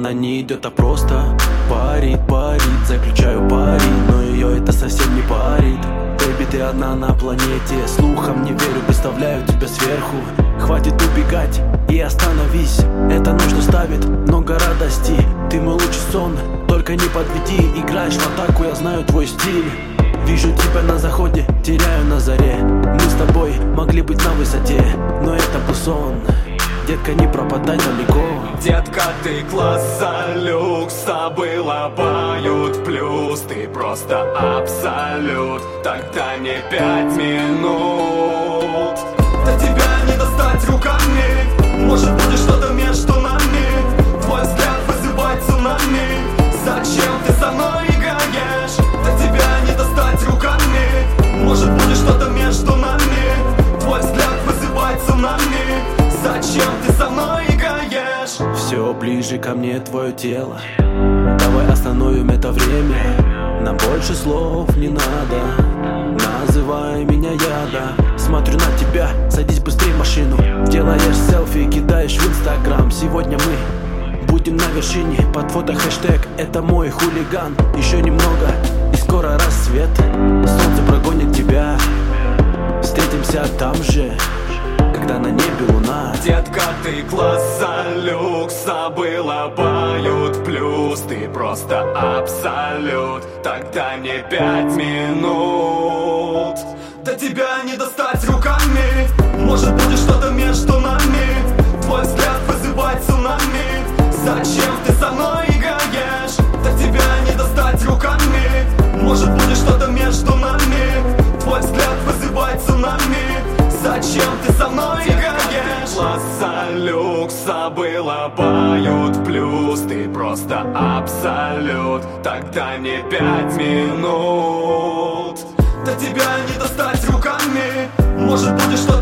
Она не идет, а просто парит, парит. Заключаю пари, но ее это совсем не парит. Бэби, ты одна на планете. Слухом не верю, представляю тебя сверху. Хватит убегать и остановись. Это нужно ставит много радости. Ты мой лучший сон, только не подведи. Играешь в атаку, я знаю твой стиль. Вижу тебя на заходе, теряю на заре. Мы с тобой могли быть на высоте Но это был сон Детка, не пропадай далеко. Детка, ты класса люкса Было поют плюс. Ты просто абсолют. Тогда не пять минут Ближе ко мне твое тело. Давай остановим это время. Нам больше слов не надо. Называй меня яда Смотрю на тебя, садись быстрее в машину. Делаешь селфи, кидаешь в инстаграм. Сегодня мы будем на вершине. Под фото хэштег это мой хулиган Еще немного и скоро рассвет. Солнце прогонит тебя. Встретимся там же когда на небе луна. Детка, ты класса люкса Было поют плюс. Ты просто абсолют Тогда не пять минут. До тебя не достать руками Может будет что-то между нами. Твой взгляд вызывает цунами. Зачем ты со мной играешь? До тебя не достать руками Может будет что-то между нами. Твой взгляд вызывает цунами Зачем ты со мной играешь? Класса люкса было поют плюс Ты просто абсолют. Тогда не пять минут. До тебя не достать руками. Может будет что